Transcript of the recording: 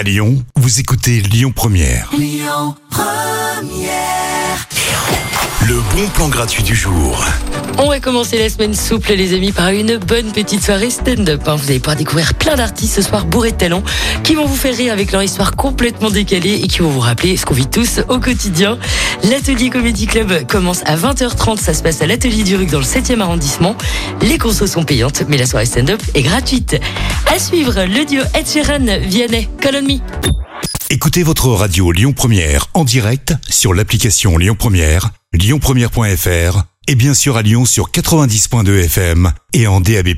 À Lyon, vous écoutez Lyon Première. Le bon plan gratuit du jour. On va commencer la semaine souple, les amis, par une bonne petite soirée stand-up. hein. Vous allez pouvoir découvrir plein d'artistes ce soir bourrés de talent qui vont vous faire rire avec leur histoire complètement décalée et qui vont vous rappeler ce qu'on vit tous au quotidien. L'atelier Comedy Club commence à 20h30. Ça se passe à l'atelier du Ruc dans le 7e arrondissement. Les consos sont payantes, mais la soirée stand-up est gratuite. À suivre, le duo Ed Sheeran, Vianney, Call on Me. Écoutez votre radio Lyon Première en direct sur l'application Lyon Première, lyonpremière.fr et bien sûr à Lyon sur 90.2 FM et en DAB+.